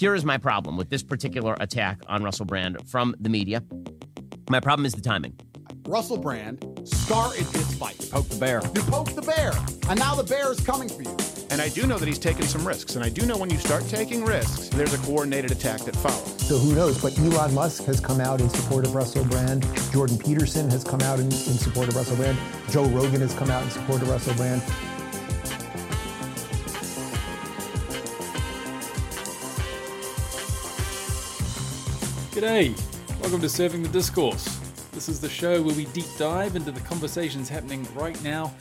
here is my problem with this particular attack on Russell Brand from the media. My problem is the timing. Russell Brand started this fight. Poke the bear. You poked the bear, and now the bear is coming for you. And I do know that he's taken some risks. And I do know when you start taking risks, there's a coordinated attack that follows. So who knows? But Elon Musk has come out in support of Russell Brand. Jordan Peterson has come out in, in support of Russell Brand. Joe Rogan has come out in support of Russell Brand. G'day, welcome to Serving the Discourse. This is the show where we deep dive into the conversations happening right now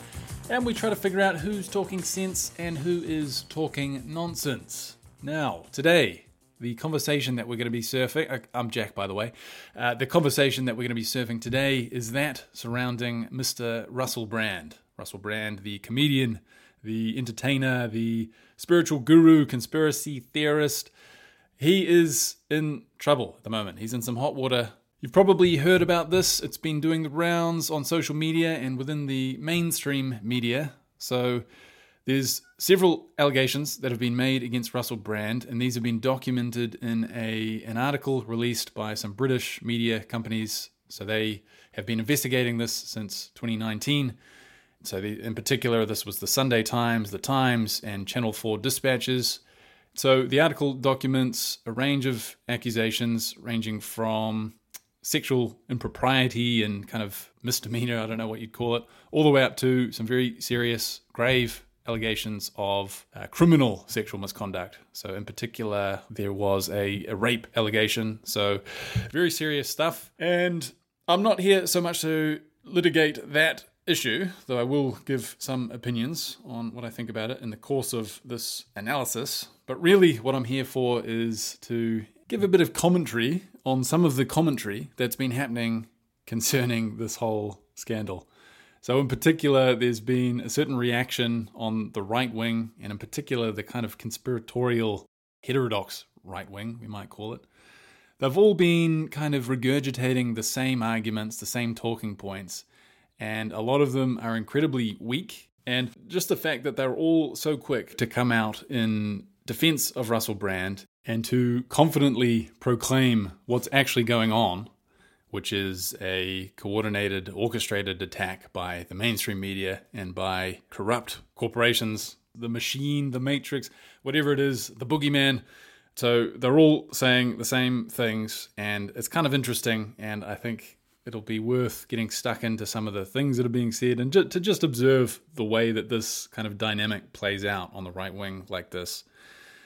and we try to figure out who's talking sense and who is talking nonsense. Now, today, the conversation that we're going to be surfing, uh, I'm Jack by the way, uh, the conversation that we're going to be surfing today is that surrounding Mr. Russell Brand. Russell Brand, the comedian, the entertainer, the spiritual guru, conspiracy theorist. He is in trouble at the moment. He's in some hot water You've probably heard about this. It's been doing the rounds on social media and within the mainstream media. So there's several allegations that have been made against Russell Brand, and these have been documented in a an article released by some British media companies. So they have been investigating this since 2019. So the, in particular, this was the Sunday Times, the Times, and Channel 4 dispatches. So the article documents a range of accusations ranging from sexual impropriety and kind of misdemeanor, I don't know what you'd call it, all the way up to some very serious, grave allegations of uh, criminal sexual misconduct. So, in particular, there was a, a rape allegation. So, very serious stuff. And I'm not here so much to litigate that issue, though I will give some opinions on what I think about it in the course of this analysis. But really, what I'm here for is to give a bit of commentary on some of the commentary that's been happening concerning this whole scandal. So, in particular, there's been a certain reaction on the right wing, and in particular, the kind of conspiratorial, heterodox right wing, we might call it. They've all been kind of regurgitating the same arguments, the same talking points, and a lot of them are incredibly weak. And just the fact that they're all so quick to come out in defense of Russell Brand and to confidently proclaim what's actually going on, which is a coordinated, orchestrated attack by the mainstream media and by corrupt corporations, the machine, the matrix, whatever it is, the boogeyman. So they're all saying the same things, and it's kind of interesting. And I think it'll be worth getting stuck into some of the things that are being said and ju- to just observe the way that this kind of dynamic plays out on the right wing like this.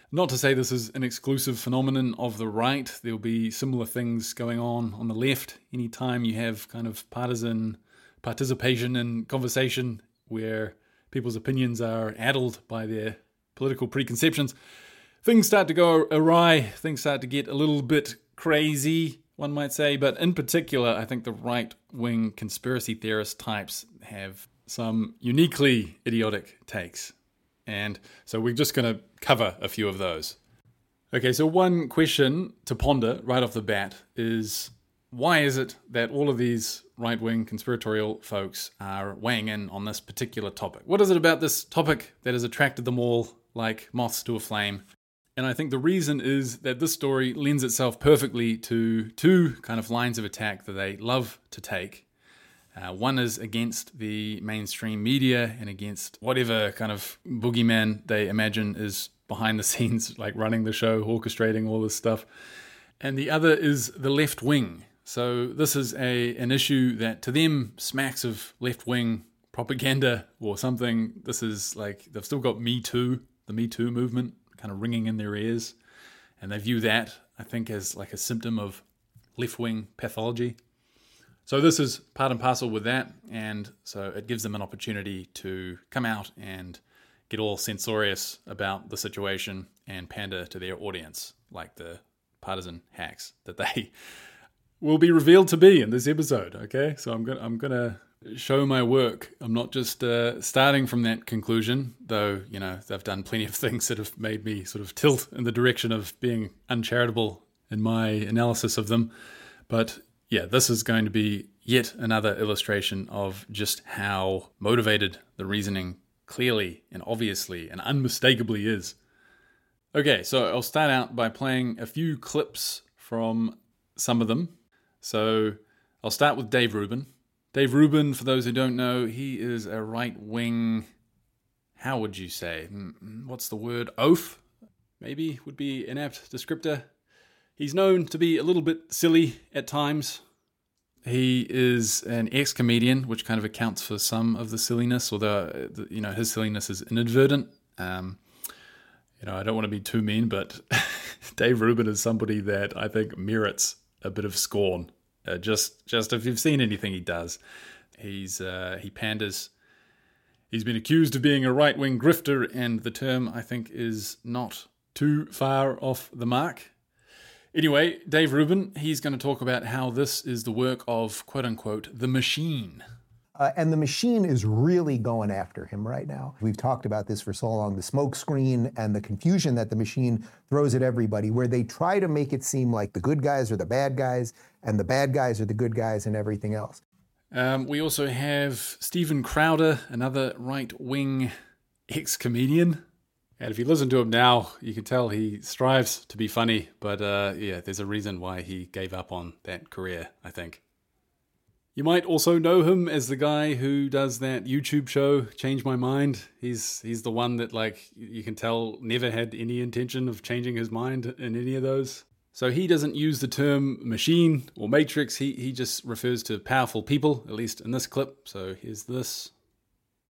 Not to say this is an exclusive phenomenon of the right. There'll be similar things going on on the left anytime you have kind of partisan participation in conversation where people's opinions are addled by their political preconceptions. Things start to go awry, things start to get a little bit crazy, one might say, but in particular, I think the right wing conspiracy theorist types have some uniquely idiotic takes. And so we're just going to cover a few of those. Okay, so one question to ponder right off the bat is why is it that all of these right wing conspiratorial folks are weighing in on this particular topic? What is it about this topic that has attracted them all like moths to a flame? And I think the reason is that this story lends itself perfectly to two kind of lines of attack that they love to take. Uh, one is against the mainstream media and against whatever kind of boogeyman they imagine is behind the scenes, like running the show, orchestrating all this stuff. And the other is the left wing. So this is a an issue that to them smacks of left wing propaganda or something. This is like they've still got Me Too, the Me Too movement, kind of ringing in their ears, and they view that I think as like a symptom of left wing pathology. So this is part and parcel with that, and so it gives them an opportunity to come out and get all censorious about the situation and pander to their audience, like the partisan hacks that they will be revealed to be in this episode. Okay, so I'm gonna I'm gonna show my work. I'm not just uh, starting from that conclusion, though. You know they've done plenty of things that have made me sort of tilt in the direction of being uncharitable in my analysis of them, but yeah, this is going to be yet another illustration of just how motivated the reasoning clearly and obviously and unmistakably is. Okay, so I'll start out by playing a few clips from some of them. So I'll start with Dave Rubin. Dave Rubin, for those who don't know, he is a right wing, how would you say? What's the word? Oaf, maybe, would be an apt descriptor. He's known to be a little bit silly at times. He is an ex comedian, which kind of accounts for some of the silliness, although, you know, his silliness is inadvertent. Um, you know, I don't want to be too mean, but Dave Rubin is somebody that I think merits a bit of scorn. Uh, just, just if you've seen anything he does, he's uh, he panders. He's been accused of being a right wing grifter, and the term I think is not too far off the mark. Anyway, Dave Rubin, he's going to talk about how this is the work of quote unquote the machine. Uh, and the machine is really going after him right now. We've talked about this for so long the smoke screen and the confusion that the machine throws at everybody, where they try to make it seem like the good guys are the bad guys and the bad guys are the good guys and everything else. Um, we also have Steven Crowder, another right wing ex comedian. And if you listen to him now, you can tell he strives to be funny, but uh, yeah, there's a reason why he gave up on that career, I think. You might also know him as the guy who does that YouTube show, Change My Mind. He's he's the one that like you can tell never had any intention of changing his mind in any of those. So he doesn't use the term machine or matrix. He he just refers to powerful people, at least in this clip. So here's this.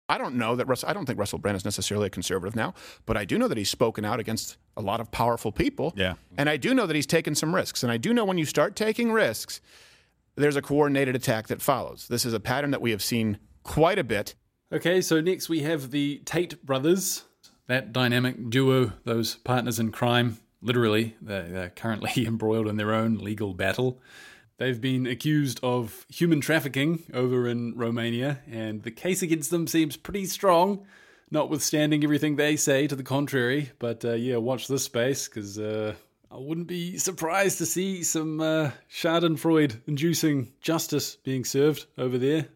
I don't know that Russell, I don't think Russell Brand is necessarily a conservative now, but I do know that he's spoken out against a lot of powerful people. Yeah. And I do know that he's taken some risks. And I do know when you start taking risks, there's a coordinated attack that follows. This is a pattern that we have seen quite a bit. Okay, so next we have the Tate brothers, that dynamic duo, those partners in crime. Literally, they're currently embroiled in their own legal battle. They've been accused of human trafficking over in Romania, and the case against them seems pretty strong, notwithstanding everything they say to the contrary. But uh, yeah, watch this space because uh, I wouldn't be surprised to see some uh, Schadenfreude inducing justice being served over there.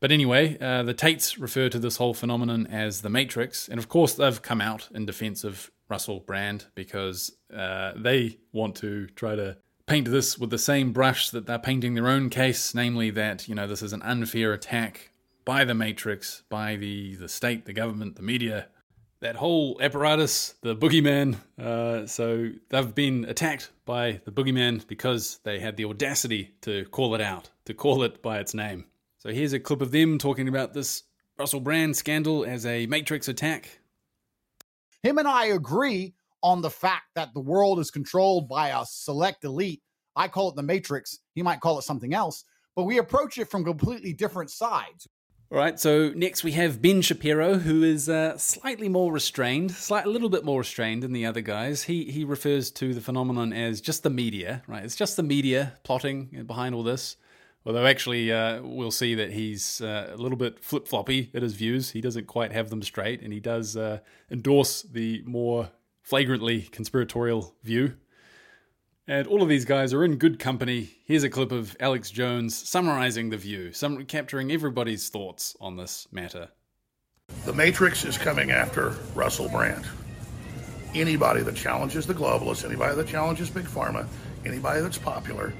But anyway, uh, the Tates refer to this whole phenomenon as the Matrix, and of course, they've come out in defense of Russell Brand because uh, they want to try to paint this with the same brush that they're painting their own case, namely that you know this is an unfair attack by the Matrix, by the the state, the government, the media, that whole apparatus, the boogeyman. Uh, so they've been attacked by the boogeyman because they had the audacity to call it out, to call it by its name. So here's a clip of them talking about this Russell Brand scandal as a Matrix attack. Him and I agree on the fact that the world is controlled by a select elite. I call it the Matrix. He might call it something else, but we approach it from completely different sides. All right, so next we have Ben Shapiro, who is uh, slightly more restrained, slight, a little bit more restrained than the other guys. He he refers to the phenomenon as just the media, right? It's just the media plotting behind all this. Although actually, uh, we'll see that he's uh, a little bit flip floppy at his views. He doesn't quite have them straight, and he does uh, endorse the more flagrantly conspiratorial view. And all of these guys are in good company. Here's a clip of Alex Jones summarizing the view, some, capturing everybody's thoughts on this matter. The Matrix is coming after Russell Brand. Anybody that challenges the globalists, anybody that challenges Big Pharma, anybody that's popular,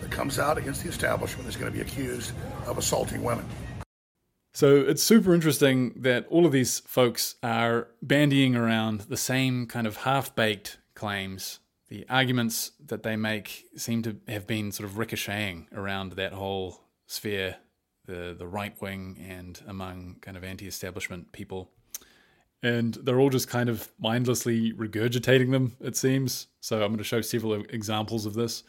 that comes out against the establishment is going to be accused of assaulting women. So it's super interesting that all of these folks are bandying around the same kind of half baked claims the arguments that they make seem to have been sort of ricocheting around that whole sphere, the the right wing and among kind of anti-establishment people. And they're all just kind of mindlessly regurgitating them, it seems. So I'm going to show several examples of this.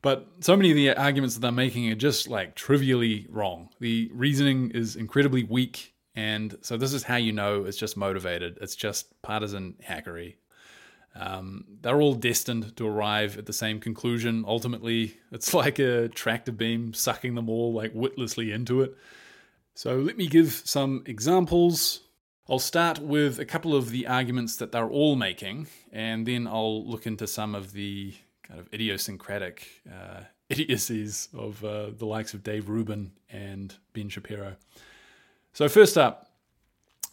But so many of the arguments that they're making are just like trivially wrong. The reasoning is incredibly weak. And so this is how you know it's just motivated. It's just partisan hackery. Um, they're all destined to arrive at the same conclusion. Ultimately, it's like a tractor beam sucking them all like witlessly into it. So let me give some examples. I'll start with a couple of the arguments that they're all making, and then I'll look into some of the kind of idiosyncratic uh, idiocies of uh, the likes of Dave Rubin and Ben Shapiro. So, first up,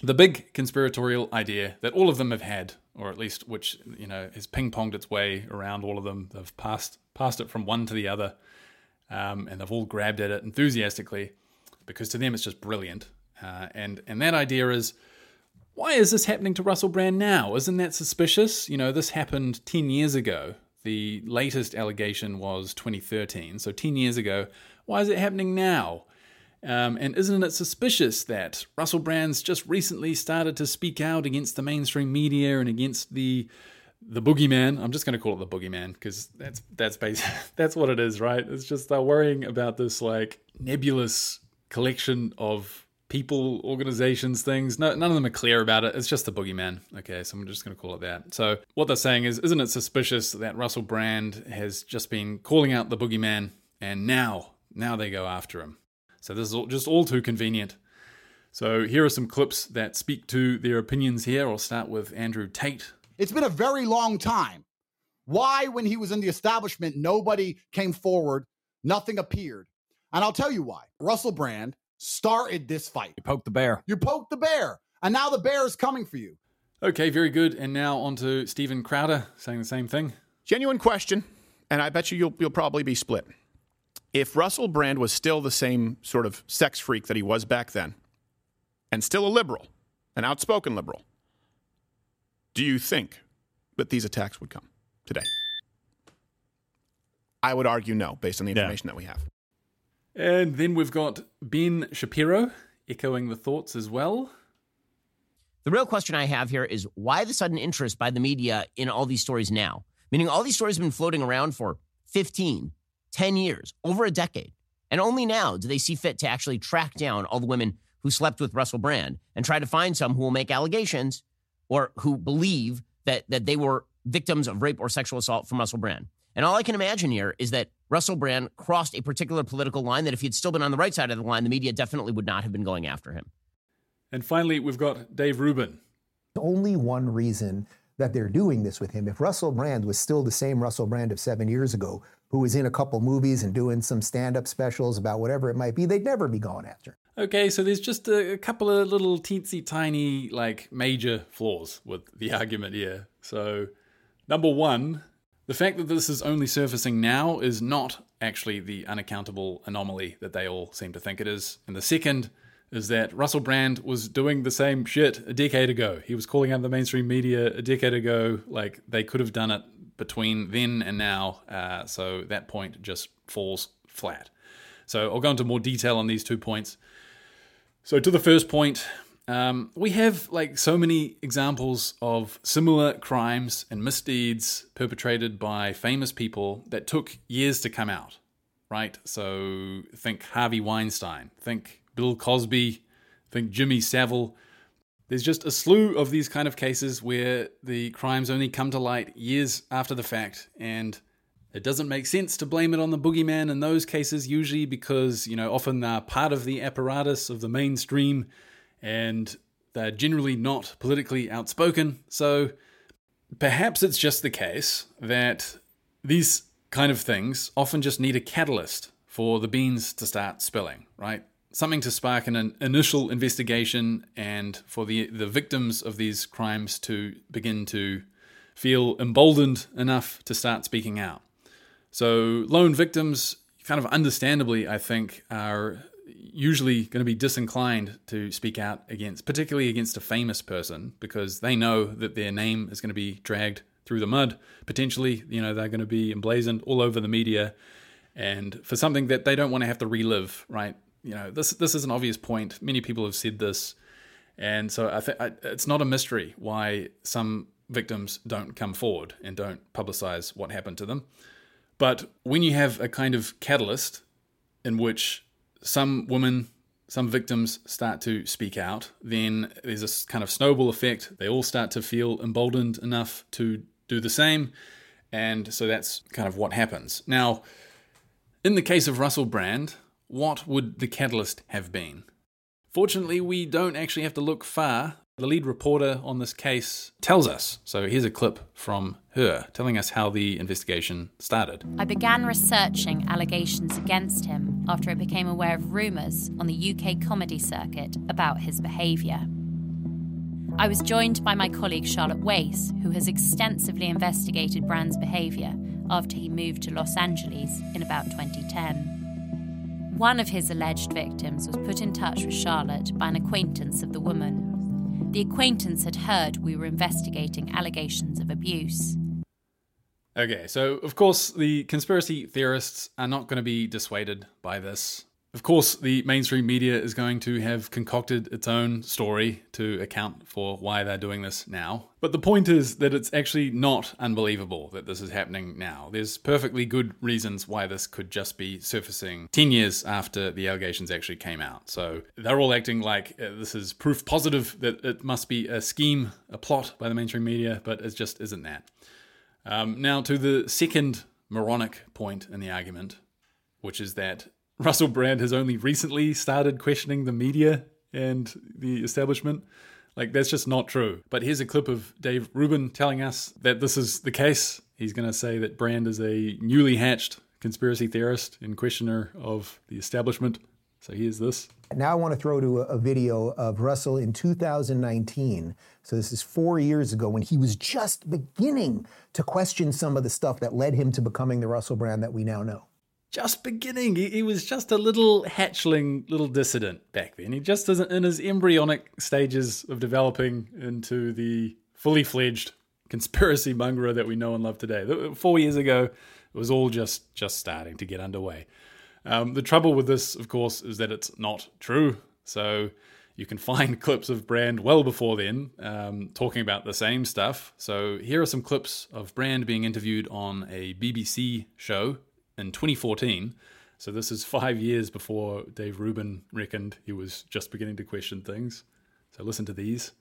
the big conspiratorial idea that all of them have had or at least which you know has ping ponged its way around all of them. They've passed passed it from one to the other, um, and they've all grabbed at it enthusiastically because to them it's just brilliant. Uh, and and that idea is why is this happening to Russell Brand now? Isn't that suspicious? You know, this happened 10 years ago. The latest allegation was 2013, so 10 years ago. Why is it happening now? Um, and isn't it suspicious that Russell Brand's just recently started to speak out against the mainstream media and against the the boogeyman? I'm just going to call it the boogeyman because that's that's basic, that's what it is, right? It's just they're worrying about this like nebulous collection of people, organizations, things. No, none of them are clear about it. It's just the boogeyman. Okay, so I'm just going to call it that. So what they're saying is, isn't it suspicious that Russell Brand has just been calling out the boogeyman, and now, now they go after him? So this is all, just all too convenient. So here are some clips that speak to their opinions here. I'll start with Andrew Tate. It's been a very long time. Why, when he was in the establishment, nobody came forward, nothing appeared? And I'll tell you why. Russell Brand started this fight. You poked the bear. You poked the bear, and now the bear is coming for you. Okay, very good. And now on to Steven Crowder saying the same thing. Genuine question, and I bet you you'll, you'll probably be split. If Russell Brand was still the same sort of sex freak that he was back then, and still a liberal, an outspoken liberal, do you think that these attacks would come today? I would argue no, based on the information yeah. that we have. And then we've got Ben Shapiro echoing the thoughts as well. The real question I have here is why the sudden interest by the media in all these stories now? Meaning, all these stories have been floating around for 15, 10 years, over a decade. And only now do they see fit to actually track down all the women who slept with Russell Brand and try to find some who will make allegations or who believe that, that they were victims of rape or sexual assault from Russell Brand. And all I can imagine here is that Russell Brand crossed a particular political line that if he had still been on the right side of the line, the media definitely would not have been going after him. And finally, we've got Dave Rubin. Only one reason that they're doing this with him. If Russell Brand was still the same Russell Brand of seven years ago, who was in a couple movies and doing some stand up specials about whatever it might be, they'd never be going after. Okay, so there's just a, a, couple of little teensy tiny, like major flaws with the argument here. So, number one, the fact that this is only surfacing now is not actually the unaccountable anomaly that they all seem to think it is. And the second is that Russell Brand was doing the same shit a decade ago. He was calling out the mainstream media a decade ago. Like they could have done it between then and now. Uh, so that point just falls flat. So I'll go into more detail on these two points. So to the first point, um, we have like so many examples of similar crimes and misdeeds perpetrated by famous people that took years to come out, right? So think Harvey Weinstein, think Bill Cosby, I think Jimmy Savile. There's just a slew of these kind of cases where the crimes only come to light years after the fact, and it doesn't make sense to blame it on the boogeyman in those cases, usually because, you know, often they're part of the apparatus of the mainstream and they're generally not politically outspoken. So perhaps it's just the case that these kind of things often just need a catalyst for the beans to start spilling, right? Something to spark an initial investigation and for the, the victims of these crimes to begin to feel emboldened enough to start speaking out. So, lone victims, kind of understandably, I think, are usually going to be disinclined to speak out against, particularly against a famous person, because they know that their name is going to be dragged through the mud. Potentially, you know, they're going to be emblazoned all over the media, and for something that they don't want to have to relive, right? You know, this this is an obvious point. Many people have said this, and so I think it's not a mystery why some victims don't come forward and don't publicize what happened to them. But when you have a kind of catalyst in which some women, some victims start to speak out, then there's this kind of snowball effect. They all start to feel emboldened enough to do the same. And so that's kind of what happens. Now, in the case of Russell Brand, what would the catalyst have been? Fortunately, we don't actually have to look far the lead reporter on this case tells us. So here's a clip from her telling us how the investigation started. I began researching allegations against him after I became aware of rumours on the UK comedy circuit about his behaviour. I was joined by my colleague Charlotte Wace, who has extensively investigated Brand's behaviour after he moved to Los Angeles in about 2010. One of his alleged victims was put in touch with Charlotte by an acquaintance of the woman. The acquaintance had heard we were investigating allegations of abuse. Okay, so of course, the conspiracy theorists are not going to be dissuaded by this. Of course, the mainstream media is going to have concocted its own story to account for why they're doing this now. But the point is that it's actually not unbelievable that this is happening now. There's perfectly good reasons why this could just be surfacing 10 years after the allegations actually came out. So they're all acting like uh, this is proof positive that it must be a scheme, a plot by the mainstream media, but it just isn't that. Um, now, to the second moronic point in the argument, which is that Russell Brand has only recently started questioning the media and the establishment. Like, that's just not true. But here's a clip of Dave Rubin telling us that this is the case. He's going to say that Brand is a newly hatched conspiracy theorist and questioner of the establishment. So here's this. Now I want to throw to a, a video of Russell in 2019. So this is four years ago when he was just beginning to question some of the stuff that led him to becoming the Russell Brand that we now know just beginning. He, he, was just a little hatchling, little dissident back then. He just isn't in his embryonic stages of developing into the fully fledged conspiracy mongerer that we know and love today. Four years ago, it was all just just starting to get underway. Um, the trouble with this, of course, is that it's not true. So you can find clips of Brand well before then um, talking about the same stuff. So here are some clips of Brand being interviewed on a BBC show in 2014. So this is five years before Dave Rubin reckoned he was just beginning to question things. So listen to these.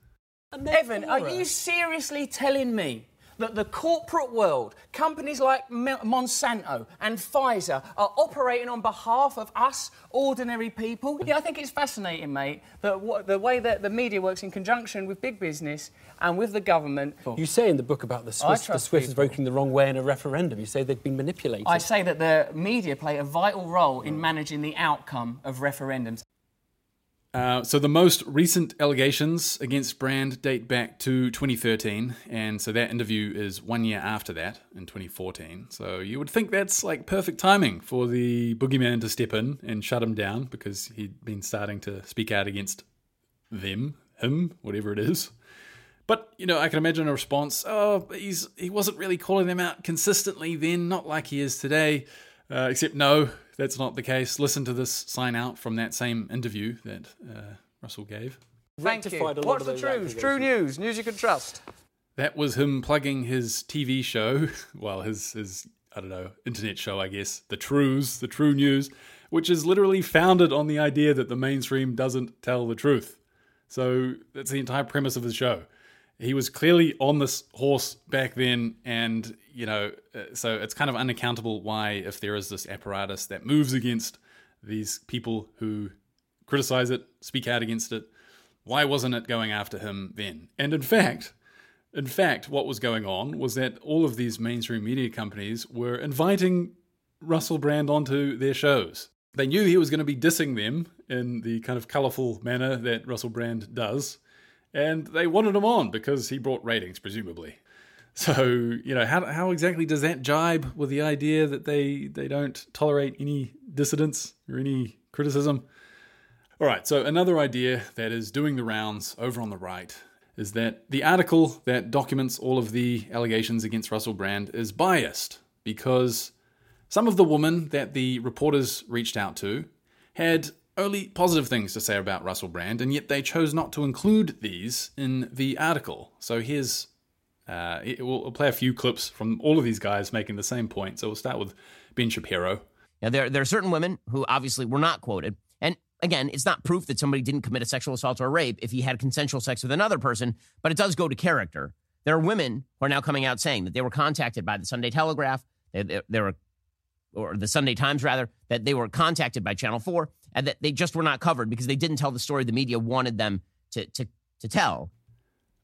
Evan, are you seriously telling me that the corporate world, companies like Monsanto and Pfizer, are operating on behalf of us, ordinary people. Yeah, I think it's fascinating, mate, that the way that the media works in conjunction with big business and with the government. You say in the book about the Swiss, the Swiss is voting the wrong way in a referendum. You say they've been manipulated. I say that the media play a vital role in managing the outcome of referendums. Uh, so the most recent allegations against Brand date back to 2013, and so that interview is one year after that in 2014. So you would think that's like perfect timing for the boogeyman to step in and shut him down because he'd been starting to speak out against them, him, whatever it is. But you know, I can imagine a response. Oh, he's he wasn't really calling them out consistently then, not like he is today. Uh, except no, that's not the case. Listen to this sign out from that same interview that uh, Russell gave. Thank you. What's the truth? True news, news you can trust. That was him plugging his TV show, well, his his I don't know internet show, I guess, the Trews, the True News, which is literally founded on the idea that the mainstream doesn't tell the truth. So that's the entire premise of his show he was clearly on this horse back then, and you know, uh, so it's kind of unaccountable why, if there is this apparatus that moves against these people who criticize it, speak out against it, why wasn't it going after him then? And in fact, in fact, what was going on was that all of these mainstream media companies were inviting Russell Brand onto their shows. They knew he was going to be dissing them in the kind of colorful manner that Russell Brand does and they wanted him on because he brought ratings, presumably. So, you know, how, how exactly does that jibe with the idea that they, they don't tolerate any dissidence or any criticism? All right, so another idea that is doing the rounds over on the right is that the article that documents all of the allegations against Russell Brand is biased because some of the women that the reporters reached out to had only positive things to say about Russell Brand, and yet they chose not to include these in the article. So here's uh, we'll, play a few clips from all of these guys making the same point. So we'll start with Ben Shapiro. Now there there are certain women who obviously were not quoted, and again, it's not proof that somebody didn't commit a sexual assault or rape if he had consensual sex with another person, but it does go to character. There are women who are now coming out saying that they were contacted by the Sunday Telegraph. They, they, they were or the Sunday Times rather, that they were contacted by Channel 4 and that they just were not covered because they didn't tell the story the media wanted them to, to, to tell.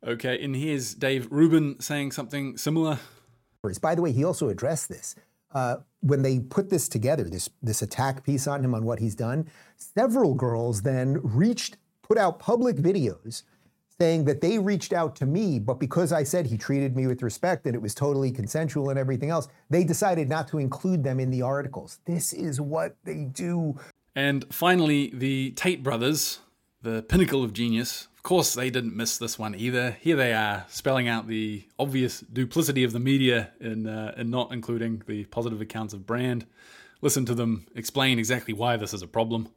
Okay, and here's Dave Rubin saying something similar. By the way, he also addressed this. Uh, when they put this together, this, this attack piece on him on what he's done, several girls then reached, put out public videos saying that they reached out to me, but because I said he treated me with respect and it was totally consensual and everything else, they decided not to include them in the articles. This is what they do. And finally, the Tate brothers, the pinnacle of genius. Of course, they didn't miss this one either. Here they are, spelling out the obvious duplicity of the media in, uh, in not including the positive accounts of Brand. Listen to them explain exactly why this is a problem.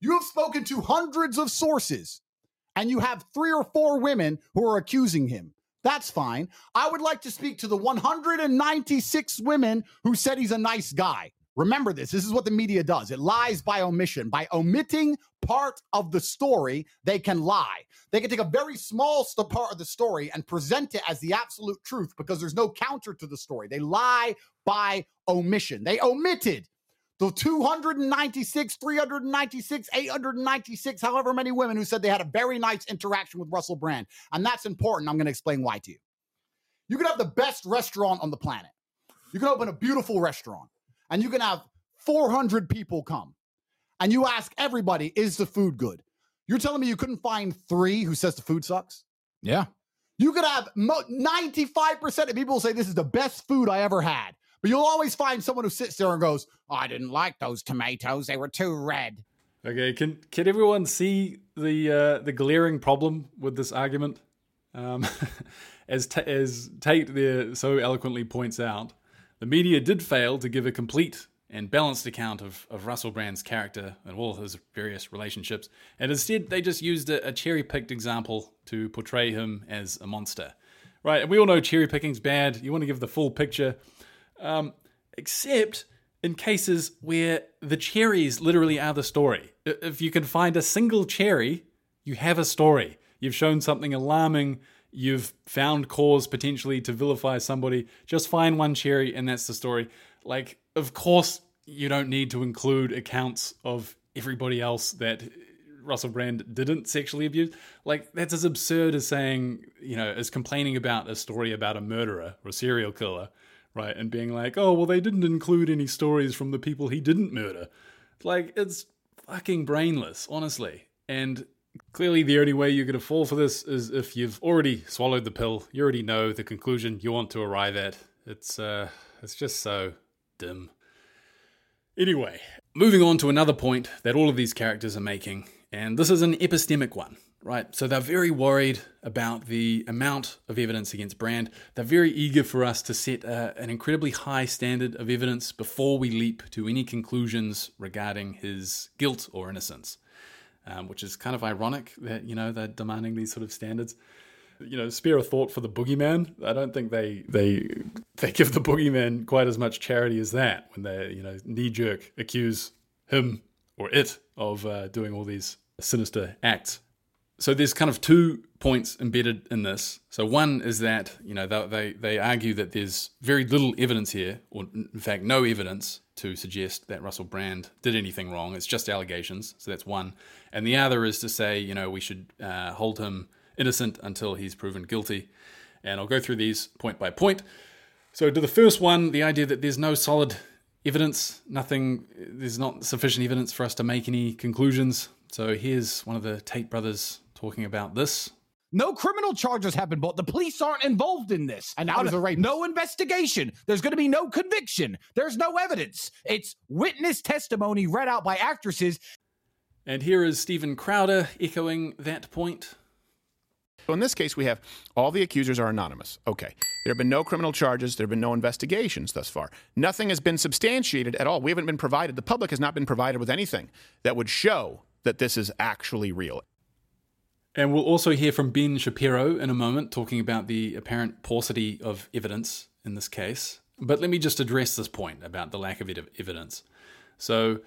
You have spoken to hundreds of sources and you have three or four women who are accusing him. That's fine. I would like to speak to the 196 women who said he's a nice guy. Remember this. This is what the media does. It lies by omission. By omitting part of the story, they can lie. They can take a very small part of the story and present it as the absolute truth because there's no counter to the story. They lie by omission. They omitted the 296, 396, 896, however many women who said they had a very nice interaction with Russell Brand. And that's important. I'm going to explain why to you. You can have the best restaurant on the planet. You can open a beautiful restaurant and you can have 400 people come and you ask everybody, is the food good? You're telling me you couldn't find three who says the food sucks? Yeah. You could have 95% of people say this is the best food I ever had. But you'll always find someone who sits there and goes, oh, I didn't like those tomatoes. They were too red. Okay, can can everyone see the uh, the glaring problem with this argument? Um, as T- as Tate there so eloquently points out, the media did fail to give a complete and balanced account of, of Russell Brand's character and all his various relationships, and instead they just used a, a cherry picked example to portray him as a monster. Right, and we all know cherry picking's bad. You want to give the full picture um, except in cases where the cherries literally are the story. If you can find a single cherry, you have a story. You've shown something alarming. You've found cause potentially to vilify somebody. Just find one cherry, and that's the story. Like, of course, you don't need to include accounts of everybody else that Russell Brand didn't sexually abuse. Like, that's as absurd as saying, you know, as complaining about a story about a murderer or a serial killer right? And being like, oh, well, they didn't include any stories from the people he didn't murder. Like, it's fucking brainless, honestly. And clearly, the only way you're going to fall for this is if you've already swallowed the pill. You already know the conclusion you want to arrive at. It's, uh, it's just so dim. Anyway, moving on to another point that all of these characters are making, and this is an epistemic one right? So they're very worried about the amount of evidence against Brand. They're very eager for us to set a, an incredibly high standard of evidence before we leap to any conclusions regarding his guilt or innocence, um, which is kind of ironic that, you know, they're demanding these sort of standards. You know, spare a thought for the boogeyman. I don't think they they they give the boogeyman quite as much charity as that when they you know knee jerk accuse him or it of uh, doing all these sinister acts so there's kind of two points embedded in this. So one is that you know they, they argue that there's very little evidence here, or in fact no evidence to suggest that Russell Brand did anything wrong. It's just allegations. So that's one. And the other is to say you know we should uh, hold him innocent until he's proven guilty. And I'll go through these point by point. So to the first one, the idea that there's no solid evidence, nothing, there's not sufficient evidence for us to make any conclusions. So here's one of the Tate brothers talking about this. No criminal charges have been brought. The police aren't involved in this. And now there's a rape. No investigation. There's going to be no conviction. There's no evidence. It's witness testimony read out by actresses. And here is Steven Crowder echoing that point. So in this case, we have all the accusers are anonymous. Okay. There have been no criminal charges. There have been no investigations thus far. Nothing has been substantiated at all. We haven't been provided, the public has not been provided with anything that would show that this is actually real. And we'll also hear from Ben Shapiro in a moment, talking about the apparent paucity of evidence in this case. But let me just address this point about the lack of evidence. So,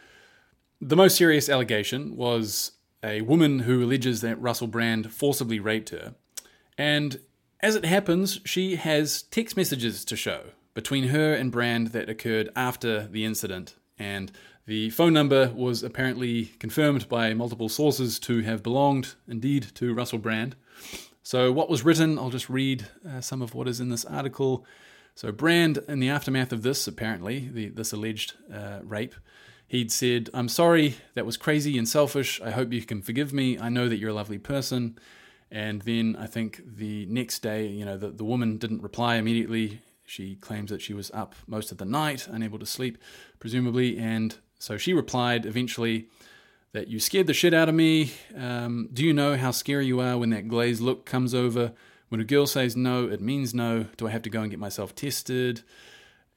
the most serious allegation was a woman who alleges that Russell Brand forcibly raped her. And as it happens, she has text messages to show between her and Brand that occurred after the incident. And the phone number was apparently confirmed by multiple sources to have belonged indeed to Russell Brand. So, what was written, I'll just read uh, some of what is in this article. So, Brand, in the aftermath of this, apparently, the, this alleged uh, rape, he'd said, I'm sorry, that was crazy and selfish. I hope you can forgive me. I know that you're a lovely person. And then I think the next day, you know, the, the woman didn't reply immediately. She claims that she was up most of the night, unable to sleep, presumably. And so she replied eventually that you scared the shit out of me. Um, do you know how scary you are when that glazed look comes over? When a girl says no, it means no. Do I have to go and get myself tested?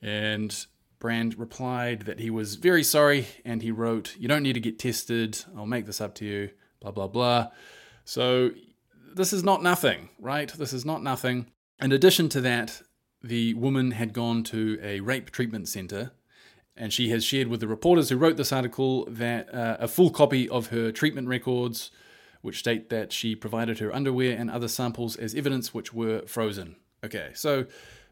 And Brand replied that he was very sorry and he wrote, You don't need to get tested. I'll make this up to you. Blah, blah, blah. So this is not nothing, right? This is not nothing. In addition to that, the woman had gone to a rape treatment center and she has shared with the reporters who wrote this article that uh, a full copy of her treatment records, which state that she provided her underwear and other samples as evidence, which were frozen. Okay, so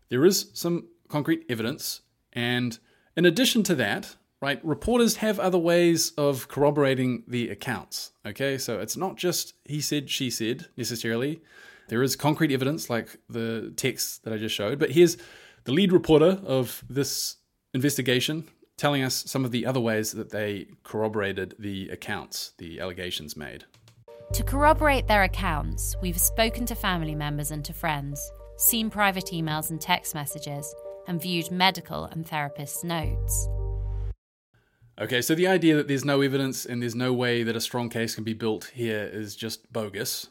there is some concrete evidence, and in addition to that, right, reporters have other ways of corroborating the accounts. Okay, so it's not just he said, she said necessarily. There is concrete evidence, like the text that I just showed, but here's the lead reporter of this investigation telling us some of the other ways that they corroborated the accounts, the allegations made. To corroborate their accounts, we've spoken to family members and to friends, seen private emails and text messages, and viewed medical and therapists' notes. Okay, so the idea that there's no evidence and there's no way that a strong case can be built here is just bogus.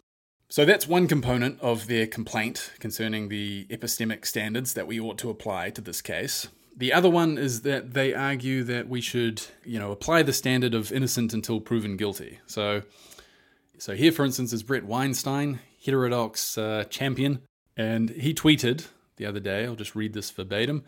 So that's one component of their complaint concerning the epistemic standards that we ought to apply to this case. The other one is that they argue that we should, you know, apply the standard of innocent until proven guilty. So, so here, for instance, is Bret Weinstein, heterodox uh, champion, and he tweeted the other day. I'll just read this verbatim.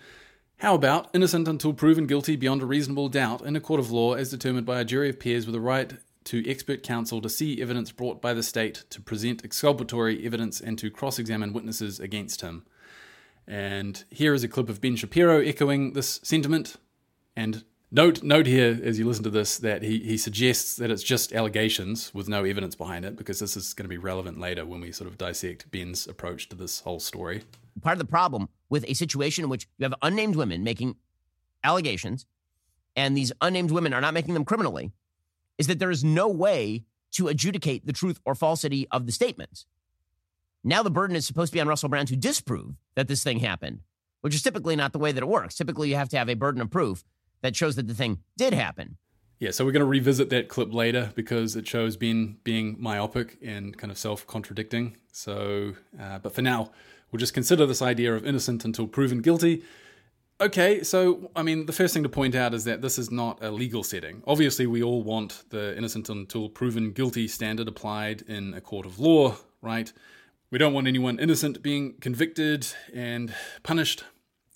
How about innocent until proven guilty beyond a reasonable doubt in a court of law as determined by a jury of peers with a right to expert counsel to see evidence brought by the state, to present exculpatory evidence, and to cross examine witnesses against him? And here is a clip of Ben Shapiro echoing this sentiment. And note note here as you listen to this that he, he suggests that it's just allegations with no evidence behind it, because this is going to be relevant later when we sort of dissect Ben's approach to this whole story. Part of the problem with a situation in which you have unnamed women making allegations, and these unnamed women are not making them criminally, is that there is no way to adjudicate the truth or falsity of the statements. Now the burden is supposed to be on Russell Brand to disprove that this thing happened, which is typically not the way that it works. Typically, you have to have a burden of proof that shows that the thing did happen. Yeah, so we're going to revisit that clip later because it shows Ben being myopic and kind of self contradicting. So, uh, but for now, we'll just consider this idea of innocent until proven guilty. Okay, so I mean, the first thing to point out is that this is not a legal setting. Obviously, we all want the innocent until proven guilty standard applied in a court of law, right? We don't want anyone innocent being convicted and punished.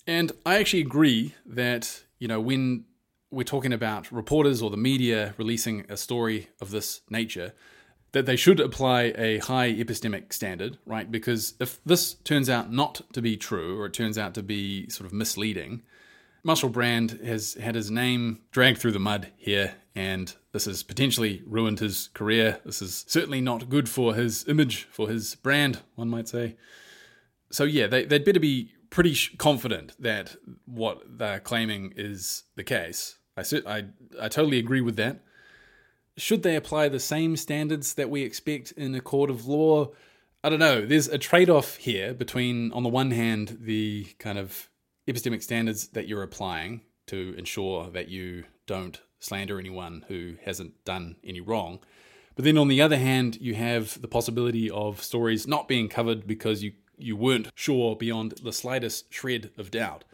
And I actually agree that, you know, when we're talking about reporters or the media releasing a story of this nature, that they should apply a high epistemic standard, right? Because if this turns out not to be true or it turns out to be sort of misleading, Russell Brand has had his name dragged through the mud here, and this has potentially ruined his career. This is certainly not good for his image, for his brand, one might say. So, yeah, they, would better be pretty confident that what they're claiming is the case. I, I, I totally agree with that. Should they apply the same standards that we expect in a court of law? I don't know. There's a trade off here between, on the one hand, the kind of epistemic standards that you're applying to ensure that you don't slander anyone who hasn't done any wrong. But then on the other hand, you have the possibility of stories not being covered because you, you weren't sure beyond the slightest shred of doubt.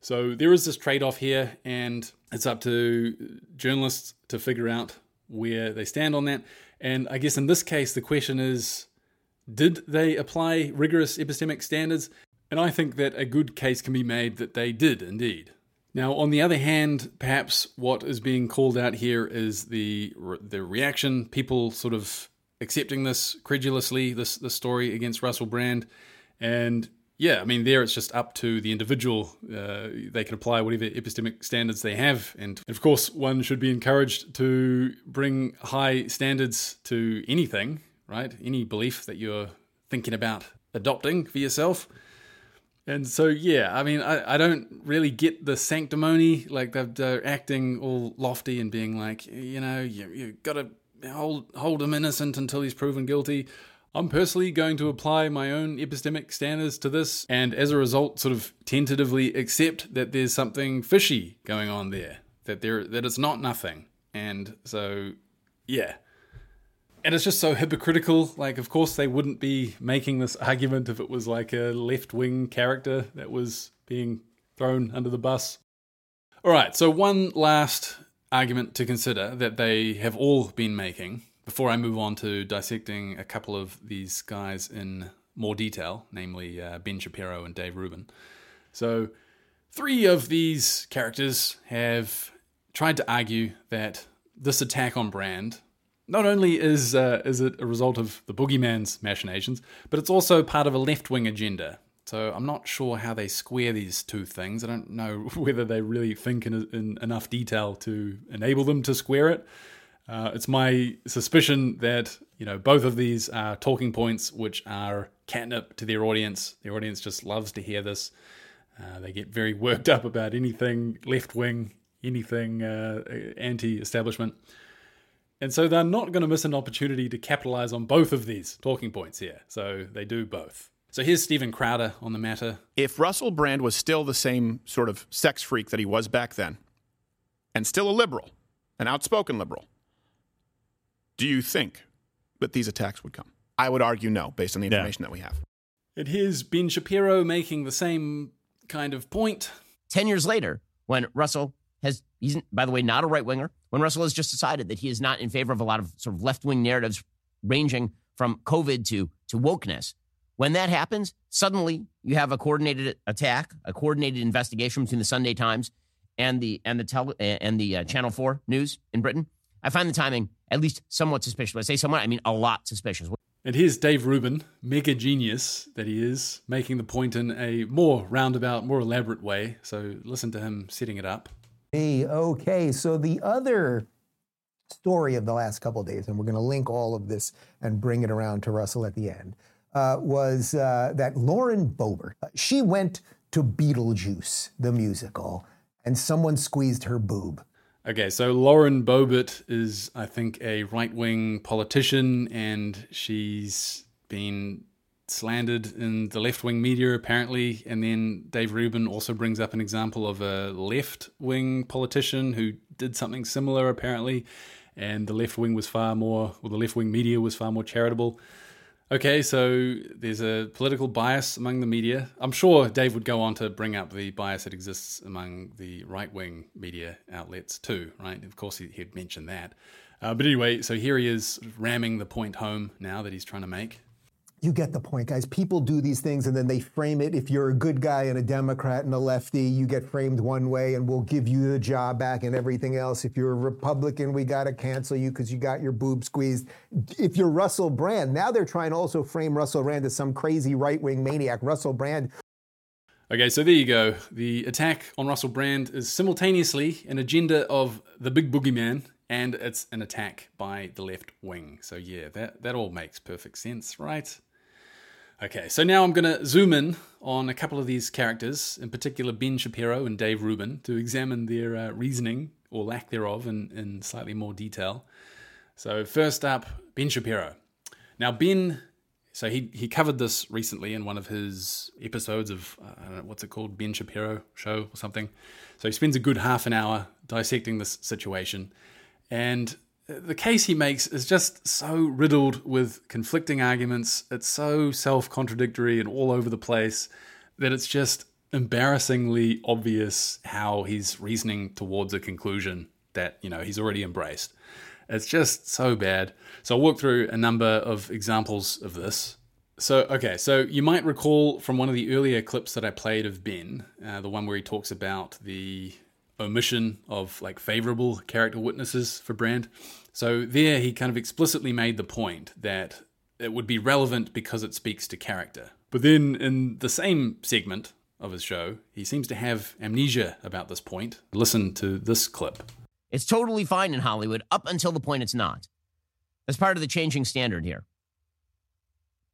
So there is this trade off here, and it's up to journalists to figure out where they stand on that. And I guess in this case, the question is did they apply rigorous epistemic standards? And I think that a good case can be made that they did indeed. Now, on the other hand, perhaps what is being called out here is the the reaction, people sort of accepting this credulously, this the story against Russell Brand, and yeah, I mean, there it's just up to the individual. Uh, they can apply whatever epistemic standards they have. And of course, one should be encouraged to bring high standards to anything, right? Any belief that you're thinking about adopting for yourself. And so, yeah, I mean, I, I don't really get the sanctimony. Like they're, they're acting all lofty and being like, you know, you you got to hold hold him innocent until he's proven guilty. I'm personally going to apply my own epistemic standards to this, and as a result, sort of tentatively accept that there's something fishy going on there, that there that it's not nothing, and so yeah. And it's just so hypocritical. Like, of course, they wouldn't be making this argument if it was like a left wing character that was being thrown under the bus. All right, so one last argument to consider that they have all been making before I move on to dissecting a couple of these guys in more detail, namely uh, Ben Shapiro and Dave Rubin. So, three of these characters have tried to argue that this attack on Brand not only is uh, is it a result of the boogeyman's machinations, but it's also part of a left wing agenda. So I'm not sure how they square these two things. I don't know whether they really think in, in enough detail to enable them to square it. Uh, it's my suspicion that you know both of these are talking points which are catnip to their audience. The audience just loves to hear this. Uh, they get very worked up about anything left wing, anything uh, anti-establishment, and so they're not going to miss an opportunity to capitalize on both of these talking points here. So they do both. So here's Steven Crowder on the matter. If Russell Brand was still the same sort of sex freak that he was back then, and still a liberal, an outspoken liberal, do you think that these attacks would come? I would argue no, based on the information yeah. that we have. And here's Ben Shapiro making the same kind of point. 10 years later, when Russell has, he's, by the way, not a right winger, when Russell has just decided that he is not in favor of a lot of sort of left wing narratives ranging from COVID to, to wokeness, when that happens, suddenly you have a coordinated attack, a coordinated investigation between the Sunday Times and the and the tele, and the uh, Channel Four news in Britain. I find the timing at least somewhat suspicious. When I say somewhat, I mean a lot suspicious. And here's Dave Rubin, mega genius that he is, making the point in a more roundabout, more elaborate way. So listen to him setting it up. Hey, okay. So the other story of the last couple of days, and we're going to link all of this and bring it around to Russell at the end, uh, was uh, that Lauren Boebert, uh, she went to Beetlejuice, the musical, and someone squeezed her boob. Okay, so Lauren Boebert is, I think, a right wing politician, and she's been slandered in the left wing media, apparently. And then Dave Rubin also brings up an example of a left wing politician who did something similar, apparently. And the left wing was far more, or the left wing media was far more charitable. Okay, so there's a political bias among the media. I'm sure Dave would go on to bring up the bias that exists among the right wing media outlets too, right? Of course, he'd mention that. Uh, but anyway, so here he is ramming the point home now that he's trying to make you get the point, guys. People do these things and then they frame it. If you're a good guy and a Democrat and a lefty, you get framed one way and we'll give you the job back and everything else. If you're a Republican, we got to cancel you because you got your boob squeezed. If you're Russell Brand, now they're trying to also frame Russell Brand as some crazy right wing maniac. Russell Brand. Okay, so there you go. The attack on Russell Brand is simultaneously an agenda of the big boogeyman and it's an attack by the left wing. So yeah, that, that all makes perfect sense, right? Okay, so now I'm going to zoom in on a couple of these characters, in particular Ben Shapiro and Dave Rubin, to examine their uh, reasoning or lack thereof in, in slightly more detail. So, first up, Ben Shapiro. Now, Ben, so he, he covered this recently in one of his episodes of, uh, I don't know, what's it called, Ben Shapiro show or something. So, he spends a good half an hour dissecting this situation. And the case he makes is just so riddled with conflicting arguments. It's so self contradictory and all over the place that it's just embarrassingly obvious how he's reasoning towards a conclusion that, you know, he's already embraced. It's just so bad. So I'll walk through a number of examples of this. So, okay, so you might recall from one of the earlier clips that I played of Ben, uh, the one where he talks about the omission of like favorable character witnesses for Brand. So there he kind of explicitly made the point that it would be relevant because it speaks to character. But then in the same segment of his show, he seems to have amnesia about this point. Listen to this clip. It's totally fine in Hollywood up until the point it's not. That's part of the changing standard here.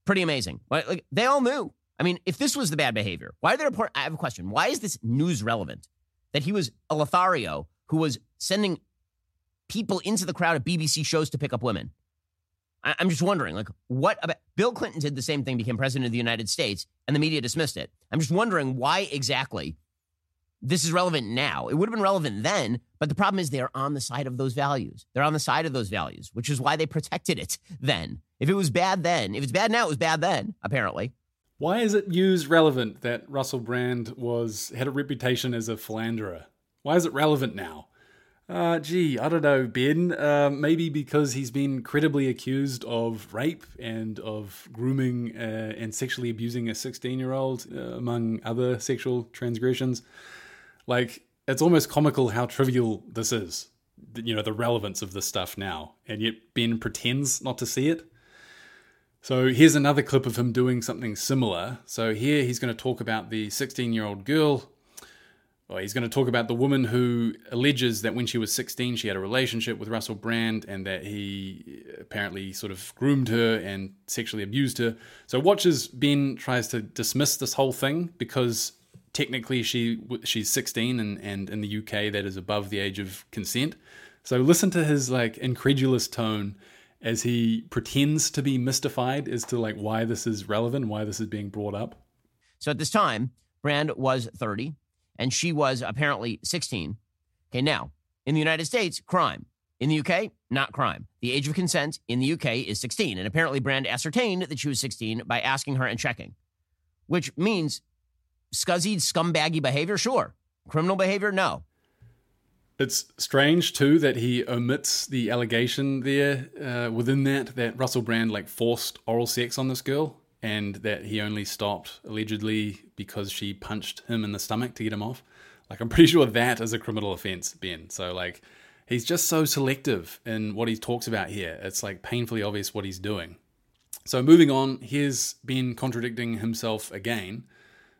Pretty amazing. Like they all knew. I mean, if this was the bad behavior, why are there? I have a question. Why is this news relevant? That he was a Lothario who was sending people into the crowd at BBC shows to pick up women. I, am just wondering, like, what about Bill Clinton did the same thing, became president of the United States, and the media dismissed it. I'm just wondering why exactly this is relevant now. It would have been relevant then, but the problem is they're on the side of those values. They're on the side of those values, which is why they protected it then. If it was bad then, if it's bad now, it was bad then, apparently. Why is it news relevant that Russell Brand was had a reputation as a philanderer? Why is it relevant now? Uh, gee, I don't know, Ben. Uh, maybe because he's been credibly accused of rape and of grooming uh, and sexually abusing a 16 year old, uh, among other sexual transgressions. Like, it's almost comical how trivial this is, you know, the relevance of this stuff now. And yet Ben pretends not to see it. So here's another clip of him doing something similar. So here he's going to talk about the 16 year old girl. Well, he's going to talk about the woman who alleges that when she was 16, she had a relationship with Russell Brand and that he uh, apparently sort of groomed her and sexually abused her. So watch as Ben tries to dismiss this whole thing because technically she she's 16 and, and in the UK that is above the age of consent. So listen to his like incredulous tone as he pretends to be mystified as to like why this is relevant, why this is being brought up. So at this time, Brand was 30 and she was apparently 16. Okay, now in the United States, crime. In the UK, not crime. The age of consent in the UK is 16. And apparently, Brand ascertained that she was 16 by asking her and checking, which means scuzzy, scumbaggy behavior? Sure. Criminal behavior? No. It's strange too that he omits the allegation there uh, within that that Russell Brand like forced oral sex on this girl and that he only stopped allegedly because she punched him in the stomach to get him off. Like I'm pretty sure that is a criminal offense, Ben. So like he's just so selective in what he talks about here. It's like painfully obvious what he's doing. So moving on, here's Ben contradicting himself again.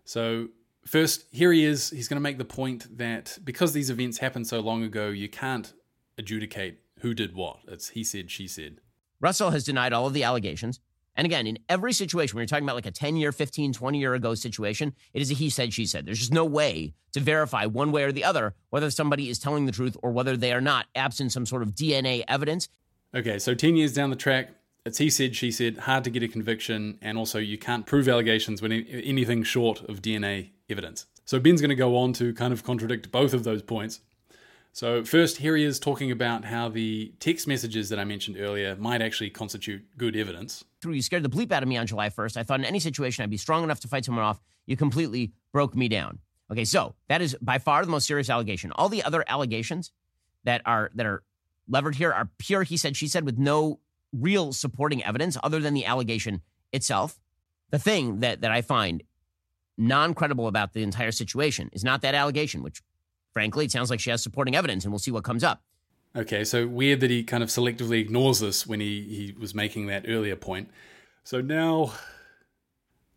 So, first, here he is. He's going to make the point that because these events happened so long ago, you can't adjudicate who did what. It's he said, she said. Russell has denied all of the allegations. And again, in every situation, when you're talking about like a 10 year, 15, 20 year ago situation, it is a he said, she said. There's just no way to verify one way or the other whether somebody is telling the truth or whether they are not, absent some sort of DNA evidence. Okay, so 10 years down the track, it's he said, she said, hard to get a conviction, and also you can't prove allegations when anything short of DNA evidence. So Ben's going to go on to kind of contradict both of those points. So, first, here he is talking about how the text messages that I mentioned earlier might actually constitute good evidence. You scared the bleep out of me on July 1st. I thought in any situation I'd be strong enough to fight someone off. You completely broke me down. Okay, so that is by far the most serious allegation. All the other allegations that are that are levered here are pure he said she said with no real supporting evidence other than the allegation itself. The thing that, that I find non credible about the entire situation is not that allegation, which frankly, it sounds like she has supporting evidence, and we'll see what comes up. Okay, so weird that he kind of selectively ignores this when he, he was making that earlier point. So now,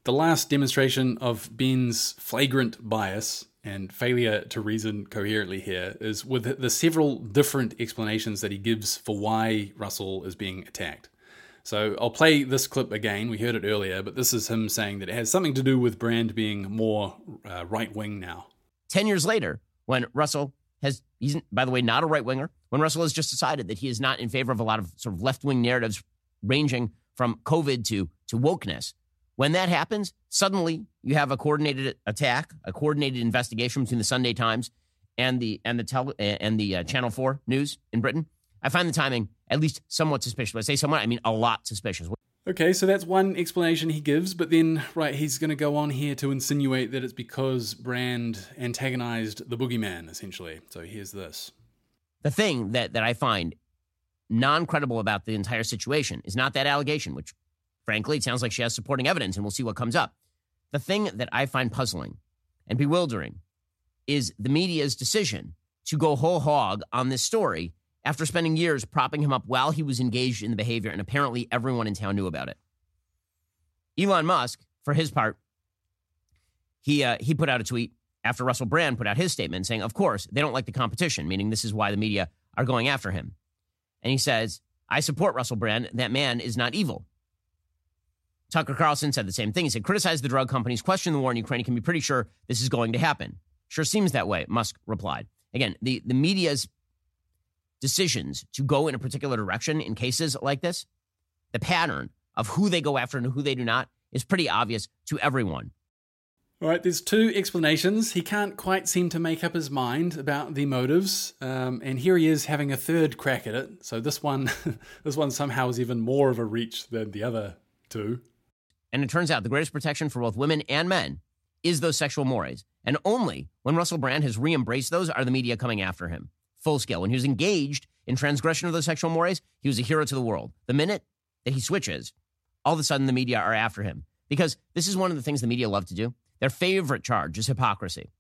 the last demonstration of Ben's flagrant bias and failure to reason coherently here is with the several different explanations that he gives for why Russell is being attacked. So I'll play this clip again. We heard it earlier, but this is him saying that it has something to do with Brand being more uh, right wing now. 10 years later, when Russell has, he's, by the way, not a right winger, when Russell has just decided that he is not in favor of a lot of sort of left wing narratives ranging from COVID to, to wokeness, when that happens, suddenly you have a coordinated attack, a coordinated investigation between the Sunday Times and the and the tele, and the uh, Channel Four news in Britain. I find the timing at least somewhat suspicious. When I say somewhat, I mean a lot suspicious. Okay, so that's one explanation he gives, but then, right, he's going to go on here to insinuate that it's because Brand antagonized the boogeyman, essentially. So here's this. The thing that, that I find non credible about the entire situation is not that allegation, which Frankly, it sounds like she has supporting evidence, and we'll see what comes up. The thing that I find puzzling and bewildering is the media's decision to go whole hog on this story after spending years propping him up while he was engaged in the behavior, and apparently everyone in town knew about it. Elon Musk, for his part, he uh, he put out a tweet after Russell Brand put out his statement saying, "Of course, they don't like the competition, meaning this is why the media are going after him." And he says, "I support Russell Brand. That man is not evil." Tucker Carlson said the same thing. He said, criticize the drug companies, question the war in Ukraine. You can be pretty sure this is going to happen. Sure seems that way, Musk replied. Again, the, the media's decisions to go in a particular direction in cases like this, the pattern of who they go after and who they do not is pretty obvious to everyone. All right, there's two explanations. He can't quite seem to make up his mind about the motives, um, and here he is having a third crack at it. So this one, this one somehow is even more of a reach than the other two. And it turns out the greatest protection for both women and men is those sexual mores. And only when Russell Brand has re embraced those are the media coming after him full scale. When he was engaged in transgression of those sexual mores, he was a hero to the world. The minute that he switches, all of a sudden the media are after him. Because this is one of the things the media love to do. Their favorite charge is hypocrisy.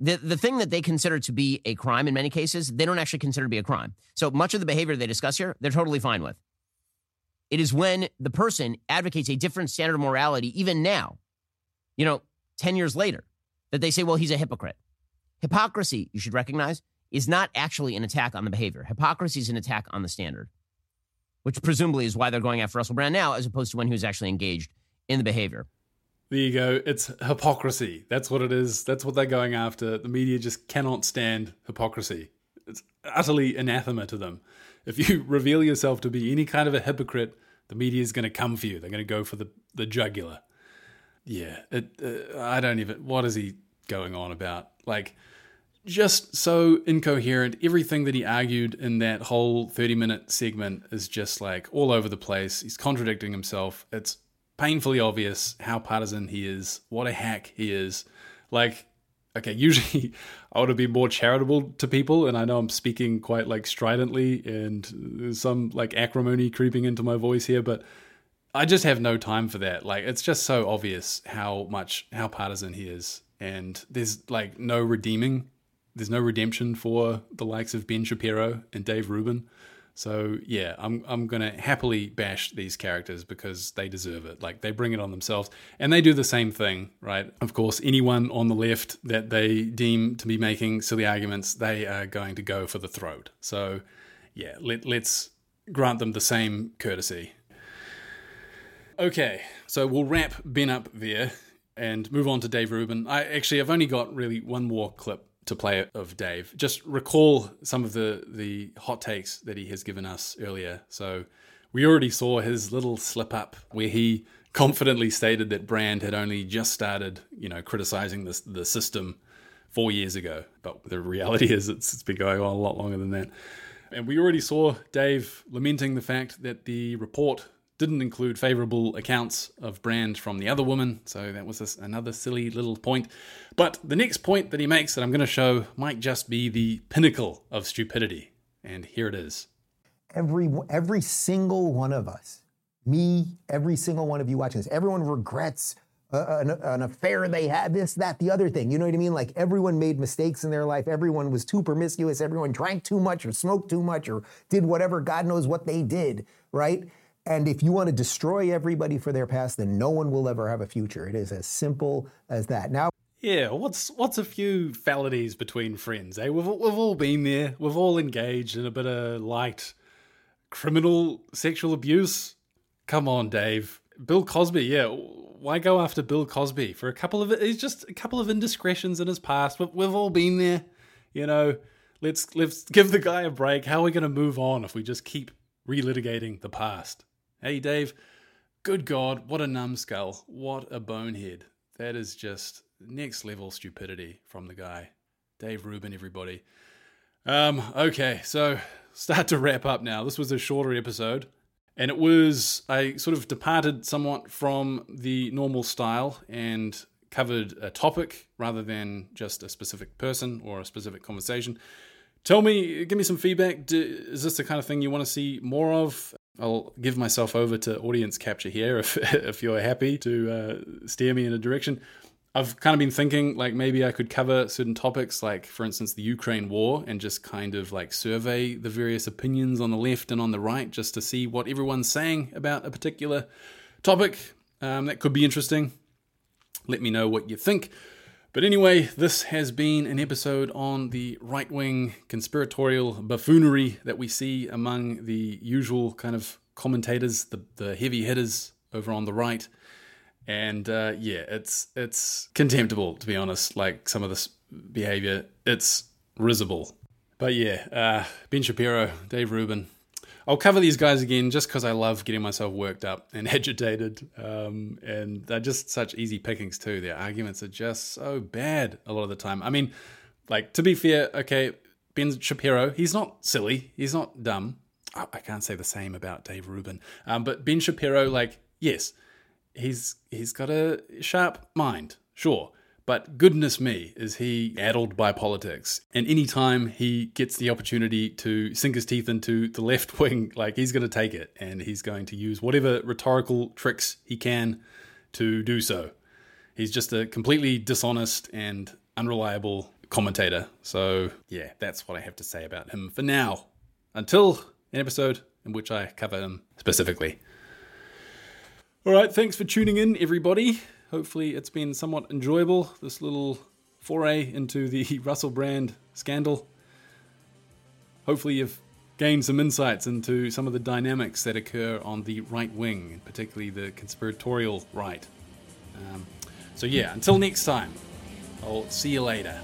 The, the thing that they consider to be a crime in many cases, they don't actually consider to be a crime. So much of the behavior they discuss here, they're totally fine with. It is when the person advocates a different standard of morality, even now, you know, 10 years later, that they say, well, he's a hypocrite. Hypocrisy, you should recognize, is not actually an attack on the behavior. Hypocrisy is an attack on the standard, which presumably is why they're going after Russell Brand now, as opposed to when he was actually engaged in the behavior. There you go. It's hypocrisy. That's what it is. That's what they're going after. The media just cannot stand hypocrisy. It's utterly anathema to them. If you reveal yourself to be any kind of a hypocrite, the media is going to come for you. They're going to go for the, the jugular. Yeah, it, uh, I don't even. What is he going on about? Like, just so incoherent. Everything that he argued in that whole 30 minute segment is just like all over the place. He's contradicting himself. It's painfully obvious how partisan he is, what a hack he is. Like, okay, usually I would be more charitable to people, and I know I'm speaking quite like stridently, and some like acrimony creeping into my voice here, but I just have no time for that. Like, it's just so obvious how much how partisan he is, and there's like no redeeming, there's no redemption for the likes of Ben Shapiro and Dave Rubin. So yeah, I'm I'm gonna happily bash these characters because they deserve it. Like they bring it on themselves, and they do the same thing, right? Of course, anyone on the left that they deem to be making silly arguments, they are going to go for the throat. So yeah, let let's grant them the same courtesy. Okay, so we'll wrap Ben up there and move on to Dave Rubin. I actually I've only got really one more clip to play of Dave. Just recall some of the the hot takes that he has given us earlier. So we already saw his little slip up where he confidently stated that Brand had only just started, you know, criticizing the the system four years ago. But the reality is, it's, it's been going on a lot longer than that. And we already saw Dave lamenting the fact that the report didn't include favorable accounts of Brand from the other woman, so that was another silly little point. But the next point that he makes that I'm going to show might just be the pinnacle of stupidity, and here it is. Every every single one of us, me, every single one of you watching this, everyone regrets an, an, affair they had, this, that, the other thing. You know what I mean? Like everyone made mistakes in their life. Everyone was too promiscuous. Everyone drank too much or smoked too much or did whatever God knows what they did, right? And if you want to destroy everybody for their past, then no one will ever have a future. It is as simple as that. Now, yeah, what's what's a few felonies between friends? Eh, we've we've all been there. We've all engaged in a bit of light criminal sexual abuse. Come on, Dave. Bill Cosby, yeah. Why go after Bill Cosby for a couple of it's just a couple of indiscretions in his past? We've, we've all been there, you know. Let's let's give the guy a break. How are we going to move on if we just keep relitigating the past? Hey, Dave, good God, what a numbskull. What a bonehead. That is just next level stupidity from the guy. Dave Rubin, everybody. Um, okay, so start to wrap up now. This was a shorter episode, and it was, I sort of departed somewhat from the normal style and covered a topic rather than just a specific person or a specific conversation. Tell me, give me some feedback. Do, is this the kind of thing you want to see more of? I'll give myself over to audience capture here if if you're happy to uh, steer me in a direction. I've kind of been thinking like maybe I could cover certain topics, like for instance the Ukraine war, and just kind of like survey the various opinions on the left and on the right, just to see what everyone's saying about a particular topic. Um, that could be interesting. Let me know what you think. But anyway, this has been an episode on the right wing conspiratorial buffoonery that we see among the usual kind of commentators, the, the heavy hitters over on the right. And uh, yeah, it's it's contemptible to be honest. Like some of this behavior, it's risible. But yeah, uh, Ben Shapiro, Dave Rubin, I'll cover these guys again just because I love getting myself worked up and agitated. Um, and they're just such easy pickings, too. Their arguments are just so bad a lot of the time. I mean, like, to be fair, okay, Ben Shapiro, he's not silly, he's not dumb. I can't say the same about Dave Rubin. Um, but Ben Shapiro, like, yes, he's he's got a sharp mind, sure. But goodness me, is he addled by politics. And anytime he gets the opportunity to sink his teeth into the left wing, like he's going to take it and he's going to use whatever rhetorical tricks he can to do so. He's just a completely dishonest and unreliable commentator. So, yeah, that's what I have to say about him for now. Until an episode in which I cover him specifically. All right, thanks for tuning in, everybody. Hopefully, it's been somewhat enjoyable, this little foray into the Russell Brand scandal. Hopefully, you've gained some insights into some of the dynamics that occur on the right wing, particularly the conspiratorial right. Um, so, yeah, until next time, I'll see you later.